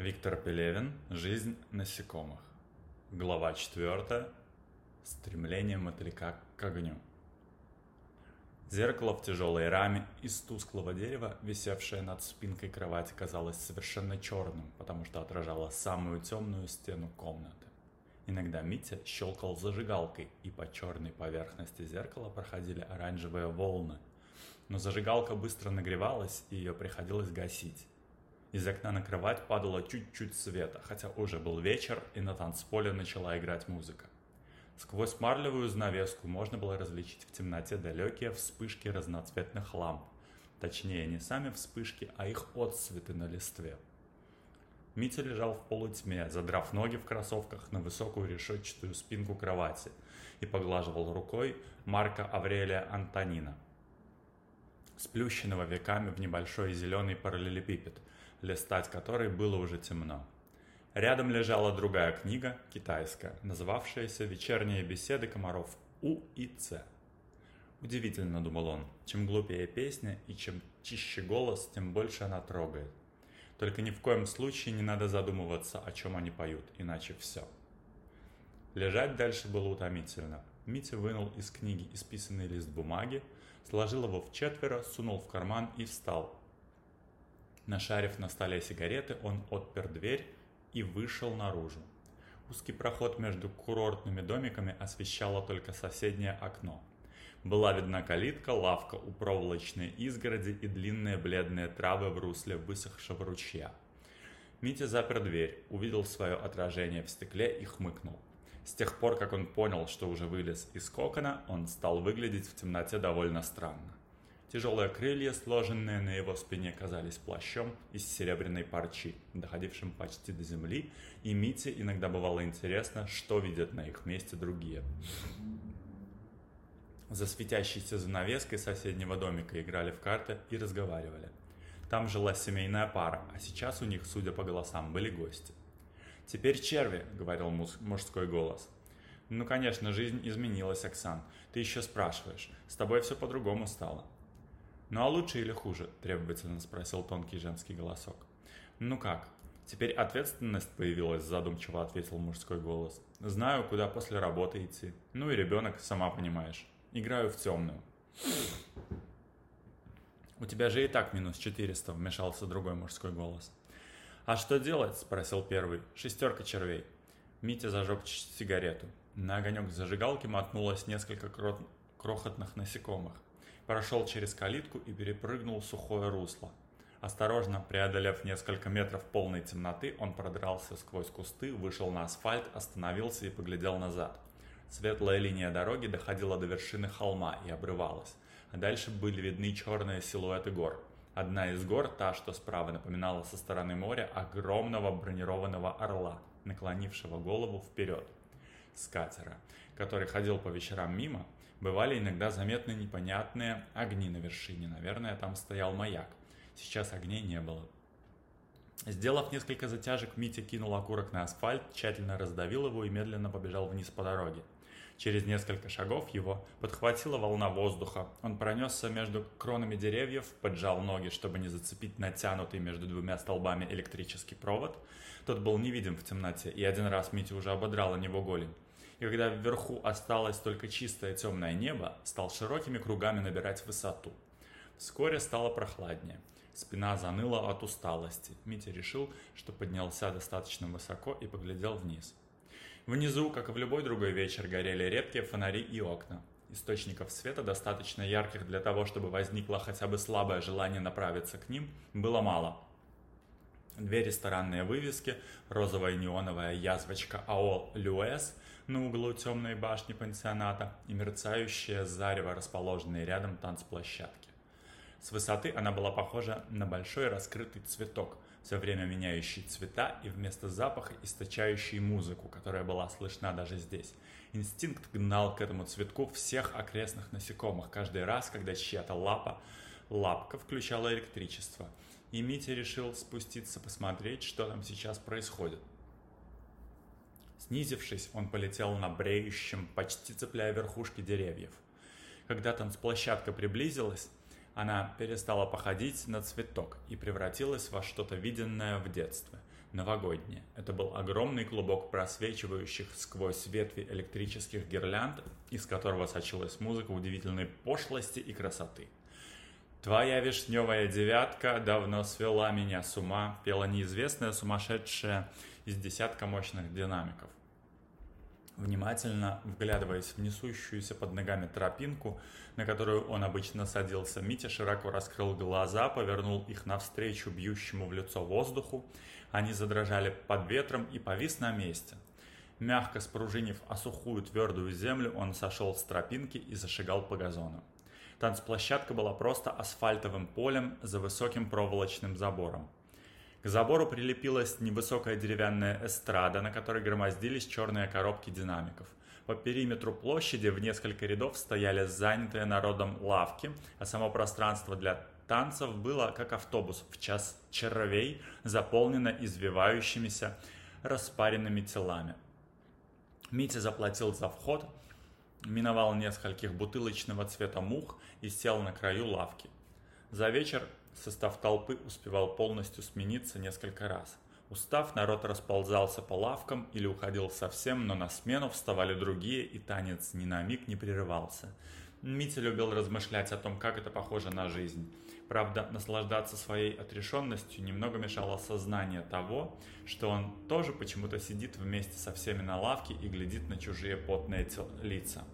Виктор Пелевин «Жизнь насекомых». Глава 4. Стремление мотылька к огню. Зеркало в тяжелой раме из тусклого дерева, висевшее над спинкой кровати, казалось совершенно черным, потому что отражало самую темную стену комнаты. Иногда Митя щелкал зажигалкой, и по черной поверхности зеркала проходили оранжевые волны. Но зажигалка быстро нагревалась, и ее приходилось гасить. Из окна на кровать падало чуть-чуть света, хотя уже был вечер, и на танцполе начала играть музыка. Сквозь марлевую занавеску можно было различить в темноте далекие вспышки разноцветных ламп. Точнее, не сами вспышки, а их отсветы на листве. Митя лежал в полутьме, задрав ноги в кроссовках на высокую решетчатую спинку кровати и поглаживал рукой Марка Аврелия Антонина, сплющенного веками в небольшой зеленый параллелепипед – листать которой было уже темно. Рядом лежала другая книга, китайская, называвшаяся «Вечерние беседы комаров У и Ц». Удивительно, думал он, чем глупее песня и чем чище голос, тем больше она трогает. Только ни в коем случае не надо задумываться, о чем они поют, иначе все. Лежать дальше было утомительно. Митя вынул из книги исписанный лист бумаги, сложил его в четверо, сунул в карман и встал, Нашарив на столе сигареты, он отпер дверь и вышел наружу. Узкий проход между курортными домиками освещало только соседнее окно. Была видна калитка, лавка у проволочной изгороди и длинные бледные травы в русле высохшего ручья. Митя запер дверь, увидел свое отражение в стекле и хмыкнул. С тех пор, как он понял, что уже вылез из кокона, он стал выглядеть в темноте довольно странно. Тяжелые крылья, сложенные на его спине, казались плащом из серебряной парчи, доходившим почти до земли, и Мите иногда бывало интересно, что видят на их месте другие. За светящейся занавеской соседнего домика играли в карты и разговаривали. Там жила семейная пара, а сейчас у них, судя по голосам, были гости. «Теперь черви», — говорил мужской голос. «Ну, конечно, жизнь изменилась, Оксан. Ты еще спрашиваешь. С тобой все по-другому стало. «Ну а лучше или хуже?» – требовательно спросил тонкий женский голосок. «Ну как? Теперь ответственность появилась», – задумчиво ответил мужской голос. «Знаю, куда после работы идти. Ну и ребенок, сама понимаешь. Играю в темную». «У тебя же и так минус 400», – вмешался другой мужской голос. «А что делать?» – спросил первый. «Шестерка червей». Митя зажег сигарету. На огонек зажигалки мотнулось несколько крохотных насекомых прошел через калитку и перепрыгнул сухое русло. Осторожно преодолев несколько метров полной темноты, он продрался сквозь кусты, вышел на асфальт, остановился и поглядел назад. Светлая линия дороги доходила до вершины холма и обрывалась, а дальше были видны черные силуэты гор. Одна из гор, та, что справа, напоминала со стороны моря огромного бронированного орла, наклонившего голову вперед. С катера, который ходил по вечерам мимо, Бывали иногда заметны непонятные огни на вершине. Наверное, там стоял маяк. Сейчас огней не было. Сделав несколько затяжек, Митя кинул окурок на асфальт, тщательно раздавил его и медленно побежал вниз по дороге. Через несколько шагов его подхватила волна воздуха. Он пронесся между кронами деревьев, поджал ноги, чтобы не зацепить натянутый между двумя столбами электрический провод. Тот был невидим в темноте, и один раз Митя уже ободрал о него голень и когда вверху осталось только чистое темное небо, стал широкими кругами набирать высоту. Вскоре стало прохладнее. Спина заныла от усталости. Митя решил, что поднялся достаточно высоко и поглядел вниз. Внизу, как и в любой другой вечер, горели редкие фонари и окна. Источников света, достаточно ярких для того, чтобы возникло хотя бы слабое желание направиться к ним, было мало. Две ресторанные вывески, розовая неоновая язвочка АО «Люэс» на углу темной башни пансионата и мерцающее зарево, расположенное рядом танцплощадки. С высоты она была похожа на большой раскрытый цветок, все время меняющий цвета и вместо запаха источающий музыку, которая была слышна даже здесь. Инстинкт гнал к этому цветку всех окрестных насекомых каждый раз, когда чья-то лапа, лапка включала электричество. И Митя решил спуститься посмотреть, что там сейчас происходит. Снизившись, он полетел на бреющем, почти цепляя верхушки деревьев. Когда танцплощадка приблизилась, Она перестала походить на цветок и превратилась во что-то виденное в детстве. Новогоднее. Это был огромный клубок просвечивающих сквозь ветви электрических гирлянд, из которого сочилась музыка удивительной пошлости и красоты. «Твоя вишневая девятка давно свела меня с ума», пела неизвестная сумасшедшая из десятка мощных динамиков. Внимательно вглядываясь в несущуюся под ногами тропинку, на которую он обычно садился, Митя широко раскрыл глаза, повернул их навстречу бьющему в лицо воздуху. Они задрожали под ветром и повис на месте. Мягко спружинив о сухую твердую землю, он сошел с тропинки и зашагал по газону. Танцплощадка была просто асфальтовым полем за высоким проволочным забором. К забору прилепилась невысокая деревянная эстрада, на которой громоздились черные коробки динамиков. По периметру площади в несколько рядов стояли занятые народом лавки, а само пространство для танцев было как автобус в час червей, заполнено извивающимися распаренными телами. Митя заплатил за вход, миновал нескольких бутылочного цвета мух и сел на краю лавки. За вечер Состав толпы успевал полностью смениться несколько раз. Устав, народ расползался по лавкам или уходил совсем, но на смену вставали другие, и танец ни на миг не прерывался. Митя любил размышлять о том, как это похоже на жизнь. Правда, наслаждаться своей отрешенностью немного мешало сознание того, что он тоже почему-то сидит вместе со всеми на лавке и глядит на чужие потные лица.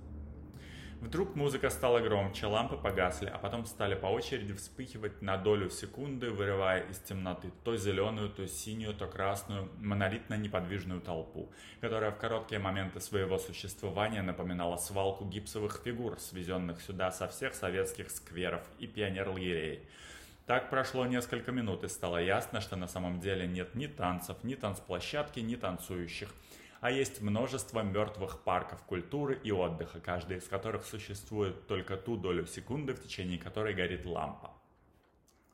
Вдруг музыка стала громче, лампы погасли, а потом стали по очереди вспыхивать на долю секунды, вырывая из темноты то зеленую, то синюю, то красную, монолитно-неподвижную толпу, которая в короткие моменты своего существования напоминала свалку гипсовых фигур, свезенных сюда со всех советских скверов и пионер-лагерей. Так прошло несколько минут, и стало ясно, что на самом деле нет ни танцев, ни танцплощадки, ни танцующих – а есть множество мертвых парков культуры и отдыха, каждый из которых существует только ту долю секунды, в течение которой горит лампа.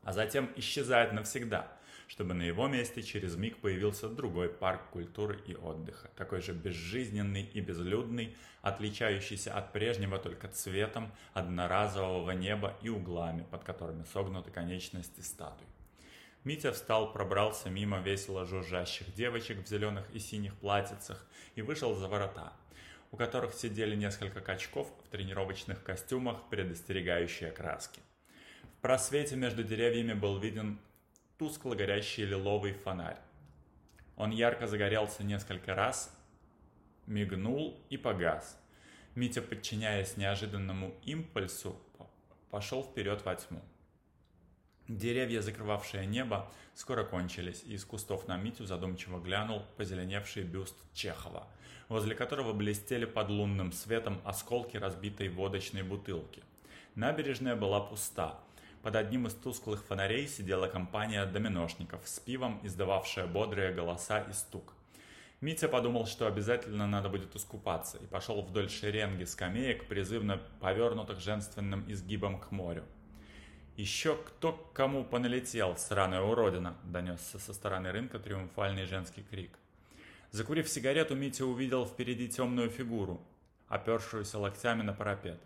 А затем исчезает навсегда, чтобы на его месте через миг появился другой парк культуры и отдыха, такой же безжизненный и безлюдный, отличающийся от прежнего только цветом одноразового неба и углами, под которыми согнуты конечности статуй. Митя встал, пробрался мимо весело жужжащих девочек в зеленых и синих платьицах и вышел за ворота, у которых сидели несколько качков в тренировочных костюмах, предостерегающие краски. В просвете между деревьями был виден тускло горящий лиловый фонарь. Он ярко загорелся несколько раз, мигнул и погас. Митя, подчиняясь неожиданному импульсу, пошел вперед во тьму. Деревья, закрывавшие небо, скоро кончились, и из кустов на Митю задумчиво глянул позеленевший бюст Чехова, возле которого блестели под лунным светом осколки разбитой водочной бутылки. Набережная была пуста. Под одним из тусклых фонарей сидела компания доминошников с пивом, издававшая бодрые голоса и стук. Митя подумал, что обязательно надо будет искупаться, и пошел вдоль шеренги скамеек, призывно повернутых женственным изгибом к морю. «Еще кто к кому поналетел, сраная уродина!» – донесся со стороны рынка триумфальный женский крик. Закурив сигарету, Митя увидел впереди темную фигуру, опершуюся локтями на парапет.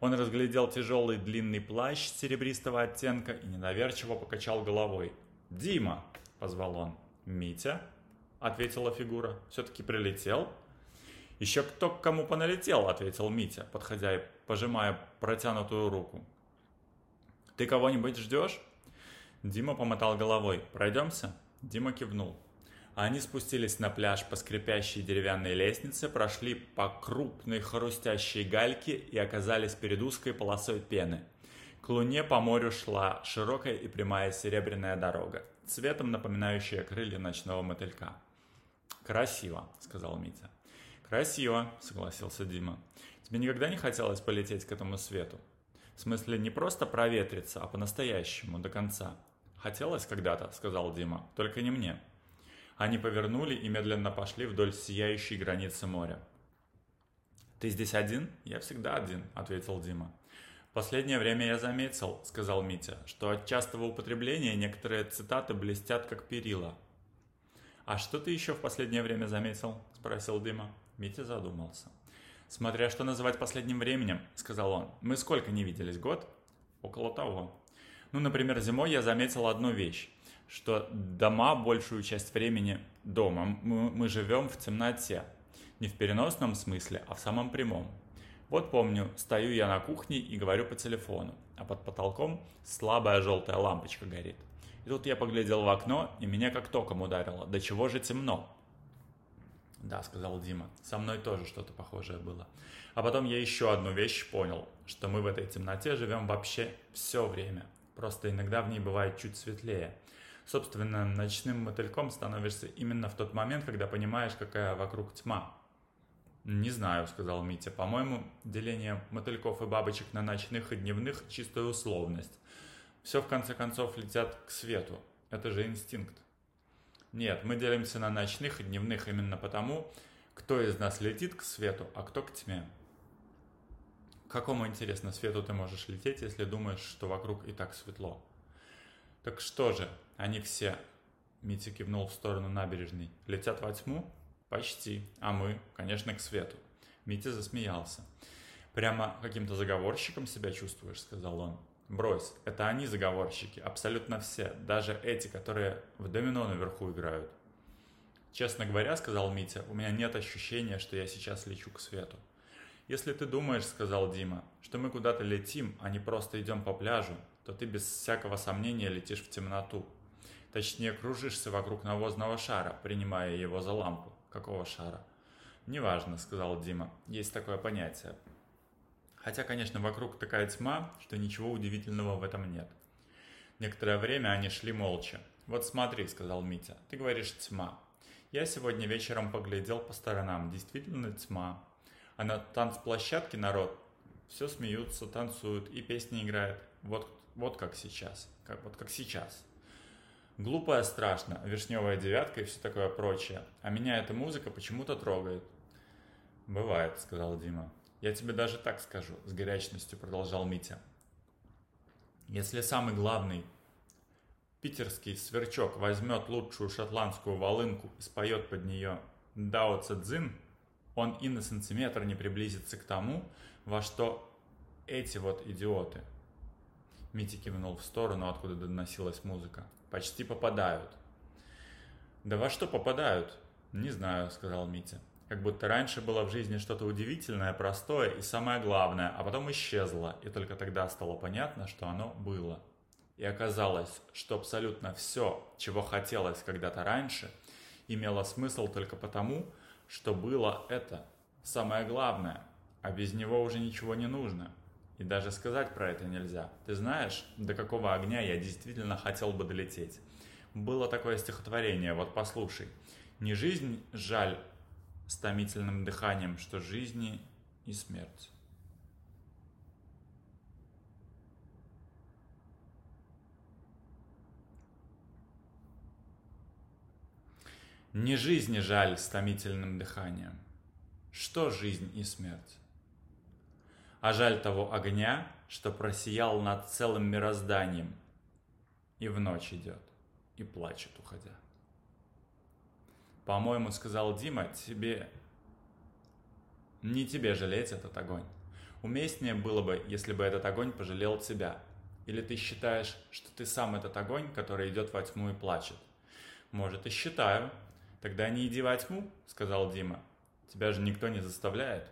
Он разглядел тяжелый длинный плащ серебристого оттенка и недоверчиво покачал головой. «Дима!» – позвал он. «Митя?» – ответила фигура. «Все-таки прилетел?» «Еще кто к кому поналетел?» – ответил Митя, подходя и пожимая протянутую руку. «Ты кого-нибудь ждешь?» Дима помотал головой. «Пройдемся?» Дима кивнул. Они спустились на пляж по скрипящей деревянной лестнице, прошли по крупной хрустящей гальке и оказались перед узкой полосой пены. К луне по морю шла широкая и прямая серебряная дорога, цветом напоминающая крылья ночного мотылька. «Красиво», — сказал Митя. «Красиво», — согласился Дима. «Тебе никогда не хотелось полететь к этому свету?» В смысле, не просто проветриться, а по-настоящему, до конца. «Хотелось когда-то», — сказал Дима, — «только не мне». Они повернули и медленно пошли вдоль сияющей границы моря. «Ты здесь один?» «Я всегда один», — ответил Дима. «В последнее время я заметил», — сказал Митя, «что от частого употребления некоторые цитаты блестят как перила». «А что ты еще в последнее время заметил?» — спросил Дима. Митя задумался. «Смотря что называть последним временем», — сказал он. «Мы сколько не виделись? Год?» Около того. Ну, например, зимой я заметил одну вещь, что дома большую часть времени дома мы, мы живем в темноте. Не в переносном смысле, а в самом прямом. Вот помню, стою я на кухне и говорю по телефону, а под потолком слабая желтая лампочка горит. И тут я поглядел в окно, и меня как током ударило. Да чего же темно? Да, сказал Дима, со мной тоже что-то похожее было. А потом я еще одну вещь понял, что мы в этой темноте живем вообще все время. Просто иногда в ней бывает чуть светлее. Собственно, ночным мотыльком становишься именно в тот момент, когда понимаешь, какая вокруг тьма. «Не знаю», — сказал Митя. «По-моему, деление мотыльков и бабочек на ночных и дневных — чистая условность. Все, в конце концов, летят к свету. Это же инстинкт». Нет, мы делимся на ночных и дневных именно потому, кто из нас летит к свету, а кто к тьме. К какому, интересно, свету ты можешь лететь, если думаешь, что вокруг и так светло? Так что же, они все, Митя кивнул в сторону набережной, летят во тьму? Почти. А мы, конечно, к свету. Митя засмеялся. Прямо каким-то заговорщиком себя чувствуешь, сказал он. Брось, это они заговорщики, абсолютно все, даже эти, которые в домино наверху играют. Честно говоря, сказал Митя, у меня нет ощущения, что я сейчас лечу к свету. Если ты думаешь, сказал Дима, что мы куда-то летим, а не просто идем по пляжу, то ты без всякого сомнения летишь в темноту. Точнее, кружишься вокруг навозного шара, принимая его за лампу. Какого шара? Неважно, сказал Дима. Есть такое понятие. Хотя, конечно, вокруг такая тьма, что ничего удивительного в этом нет. Некоторое время они шли молча. «Вот смотри», — сказал Митя, — «ты говоришь тьма. Я сегодня вечером поглядел по сторонам. Действительно тьма. А на танцплощадке народ все смеются, танцуют и песни играют. Вот, вот как сейчас. Как, вот как сейчас. Глупая страшно, вишневая девятка и все такое прочее. А меня эта музыка почему-то трогает. «Бывает», — сказал Дима. «Я тебе даже так скажу», — с горячностью продолжал Митя. «Если самый главный питерский сверчок возьмет лучшую шотландскую волынку и споет под нее «Дао Цзин», он и на сантиметр не приблизится к тому, во что эти вот идиоты. Митя кивнул в сторону, откуда доносилась музыка почти попадают. Да во что попадают? Не знаю, сказал Митя. Как будто раньше было в жизни что-то удивительное, простое и самое главное, а потом исчезло, и только тогда стало понятно, что оно было. И оказалось, что абсолютно все, чего хотелось когда-то раньше, имело смысл только потому, что было это самое главное, а без него уже ничего не нужно. И даже сказать про это нельзя. Ты знаешь, до какого огня я действительно хотел бы долететь? Было такое стихотворение, вот послушай. Не жизнь жаль с томительным дыханием, что жизни и смерть. Не жизни жаль с томительным дыханием. Что жизнь и смерть? а жаль того огня, что просиял над целым мирозданием, и в ночь идет, и плачет, уходя. По-моему, сказал Дима, тебе... Не тебе жалеть этот огонь. Уместнее было бы, если бы этот огонь пожалел тебя. Или ты считаешь, что ты сам этот огонь, который идет во тьму и плачет? Может, и считаю. Тогда не иди во тьму, сказал Дима. Тебя же никто не заставляет.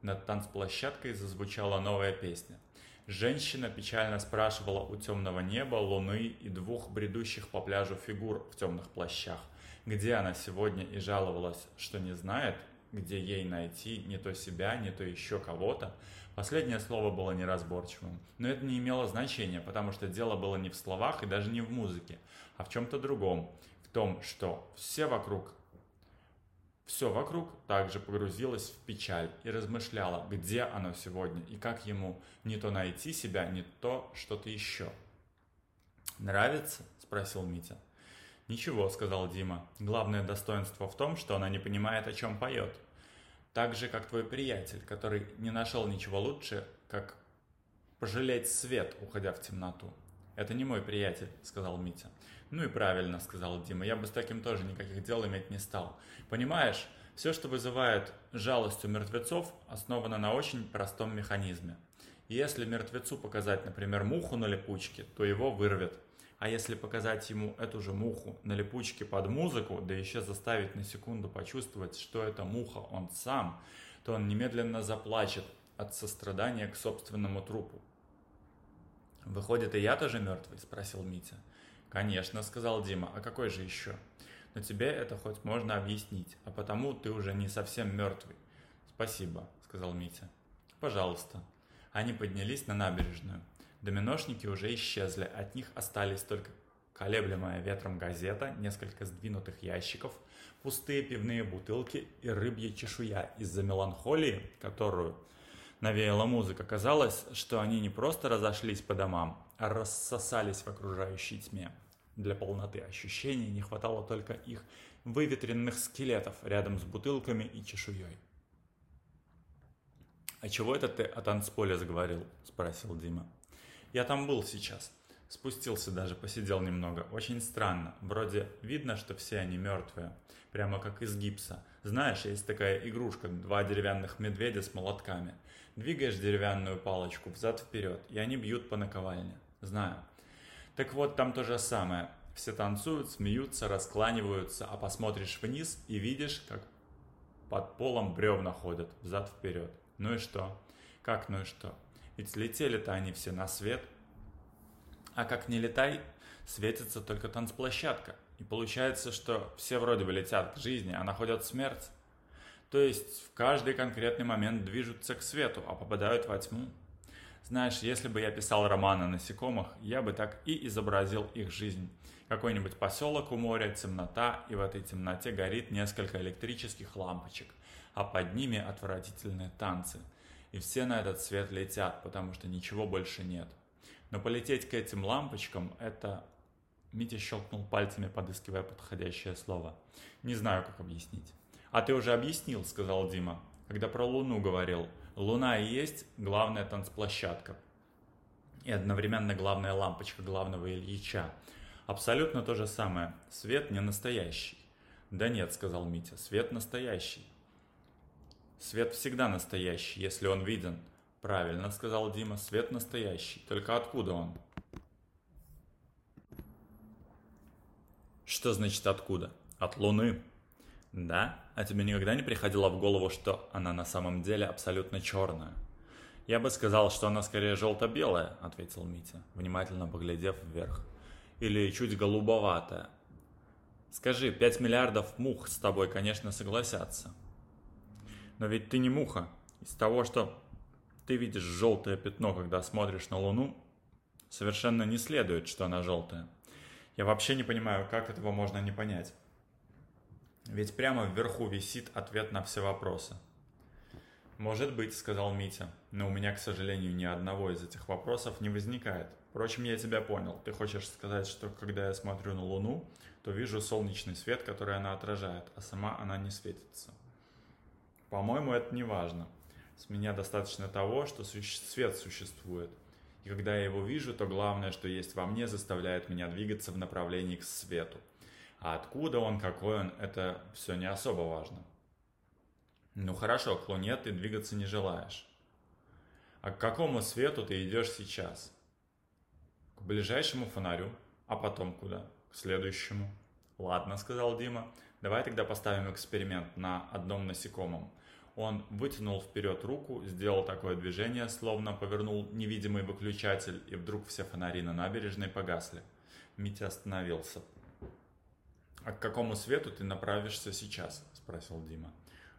Над танцплощадкой зазвучала новая песня. Женщина печально спрашивала у темного неба, луны и двух бредущих по пляжу фигур в темных плащах, где она сегодня и жаловалась, что не знает, где ей найти не то себя, не то еще кого-то. Последнее слово было неразборчивым, но это не имело значения, потому что дело было не в словах и даже не в музыке, а в чем-то другом, в том, что все вокруг все вокруг также погрузилось в печаль и размышляло, где оно сегодня и как ему не то найти себя, не то что-то еще. «Нравится?» – спросил Митя. «Ничего», – сказал Дима. «Главное достоинство в том, что она не понимает, о чем поет. Так же, как твой приятель, который не нашел ничего лучше, как пожалеть свет, уходя в темноту. «Это не мой приятель», — сказал Митя. «Ну и правильно», — сказал Дима, — «я бы с таким тоже никаких дел иметь не стал. Понимаешь, все, что вызывает жалость у мертвецов, основано на очень простом механизме. Если мертвецу показать, например, муху на липучке, то его вырвет. А если показать ему эту же муху на липучке под музыку, да еще заставить на секунду почувствовать, что это муха он сам, то он немедленно заплачет от сострадания к собственному трупу. «Выходит, и я тоже мертвый?» – спросил Митя. «Конечно», – сказал Дима. «А какой же еще?» «Но тебе это хоть можно объяснить, а потому ты уже не совсем мертвый». «Спасибо», – сказал Митя. «Пожалуйста». Они поднялись на набережную. Доминошники уже исчезли, от них остались только колеблемая ветром газета, несколько сдвинутых ящиков, пустые пивные бутылки и рыбья чешуя из-за меланхолии, которую навеяла музыка. Казалось, что они не просто разошлись по домам, а рассосались в окружающей тьме. Для полноты ощущений не хватало только их выветренных скелетов рядом с бутылками и чешуей. «А чего это ты о танцполе заговорил?» – спросил Дима. «Я там был сейчас. Спустился даже, посидел немного. Очень странно. Вроде видно, что все они мертвые. Прямо как из гипса. Знаешь, есть такая игрушка, два деревянных медведя с молотками. Двигаешь деревянную палочку взад-вперед, и они бьют по наковальне. Знаю. Так вот, там то же самое. Все танцуют, смеются, раскланиваются, а посмотришь вниз и видишь, как под полом бревна ходят взад-вперед. Ну и что? Как ну и что? Ведь летели-то они все на свет. А как не летай, светится только танцплощадка. И получается, что все вроде бы летят к жизни, а находят смерть. То есть в каждый конкретный момент движутся к свету, а попадают во тьму. Знаешь, если бы я писал роман о насекомых, я бы так и изобразил их жизнь. Какой-нибудь поселок у моря, темнота, и в этой темноте горит несколько электрических лампочек, а под ними отвратительные танцы. И все на этот свет летят, потому что ничего больше нет. Но полететь к этим лампочкам – это... Митя щелкнул пальцами, подыскивая подходящее слово. Не знаю, как объяснить. «А ты уже объяснил», — сказал Дима, когда про Луну говорил. «Луна и есть главная танцплощадка. И одновременно главная лампочка главного Ильича. Абсолютно то же самое. Свет не настоящий». «Да нет», — сказал Митя, — «свет настоящий». «Свет всегда настоящий, если он виден». «Правильно», — сказал Дима, — «свет настоящий. Только откуда он?» «Что значит откуда?» «От Луны». Да? А тебе никогда не приходило в голову, что она на самом деле абсолютно черная? Я бы сказал, что она скорее желто-белая, ответил Митя, внимательно поглядев вверх. Или чуть голубоватая. Скажи, 5 миллиардов мух с тобой, конечно, согласятся. Но ведь ты не муха. Из того, что ты видишь желтое пятно, когда смотришь на Луну, совершенно не следует, что она желтая. Я вообще не понимаю, как этого можно не понять. Ведь прямо вверху висит ответ на все вопросы. «Может быть», — сказал Митя, — «но у меня, к сожалению, ни одного из этих вопросов не возникает. Впрочем, я тебя понял. Ты хочешь сказать, что когда я смотрю на Луну, то вижу солнечный свет, который она отражает, а сама она не светится. По-моему, это не важно. С меня достаточно того, что свет существует. И когда я его вижу, то главное, что есть во мне, заставляет меня двигаться в направлении к свету. А откуда он, какой он, это все не особо важно. Ну хорошо, к Луне ты двигаться не желаешь. А к какому свету ты идешь сейчас? К ближайшему фонарю, а потом куда? К следующему. Ладно, сказал Дима, давай тогда поставим эксперимент на одном насекомом. Он вытянул вперед руку, сделал такое движение, словно повернул невидимый выключатель, и вдруг все фонари на набережной погасли. Митя остановился. «А к какому свету ты направишься сейчас?» – спросил Дима.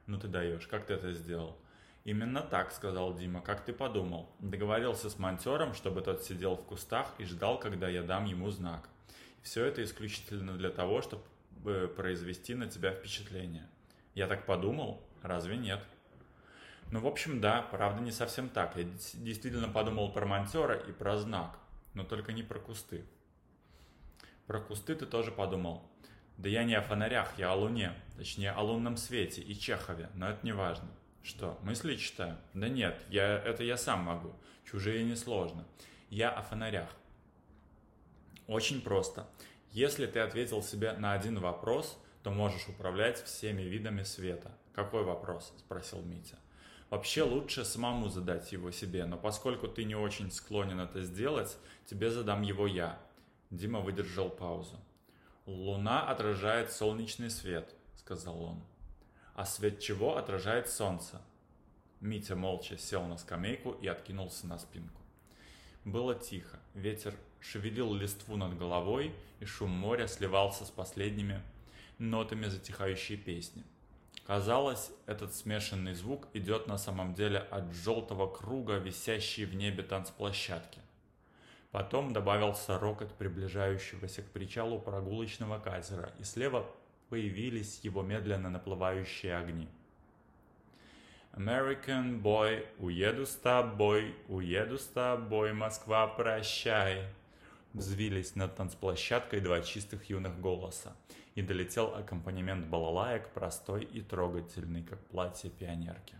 «Ну ты даешь, как ты это сделал?» «Именно так», – сказал Дима, – «как ты подумал. Договорился с монтером, чтобы тот сидел в кустах и ждал, когда я дам ему знак. Все это исключительно для того, чтобы э, произвести на тебя впечатление. Я так подумал? Разве нет?» Ну, в общем, да, правда не совсем так. Я действительно подумал про монтера и про знак, но только не про кусты. Про кусты ты тоже подумал. Да я не о фонарях, я о Луне, точнее о лунном свете и Чехове, но это не важно. Что, мысли читаю? Да нет, я, это я сам могу, чужие несложно. Я о фонарях. Очень просто. Если ты ответил себе на один вопрос, то можешь управлять всеми видами света. Какой вопрос? Спросил Митя. Вообще лучше самому задать его себе, но поскольку ты не очень склонен это сделать, тебе задам его я. Дима выдержал паузу. «Луна отражает солнечный свет», — сказал он. «А свет чего отражает солнце?» Митя молча сел на скамейку и откинулся на спинку. Было тихо, ветер шевелил листву над головой, и шум моря сливался с последними нотами затихающей песни. Казалось, этот смешанный звук идет на самом деле от желтого круга, висящей в небе танцплощадки. Потом добавился рокот приближающегося к причалу прогулочного катера, и слева появились его медленно наплывающие огни. American boy, уеду с тобой, уеду с тобой, Москва, прощай. Взвились над танцплощадкой два чистых юных голоса и долетел аккомпанемент балалаек, простой и трогательный, как платье пионерки.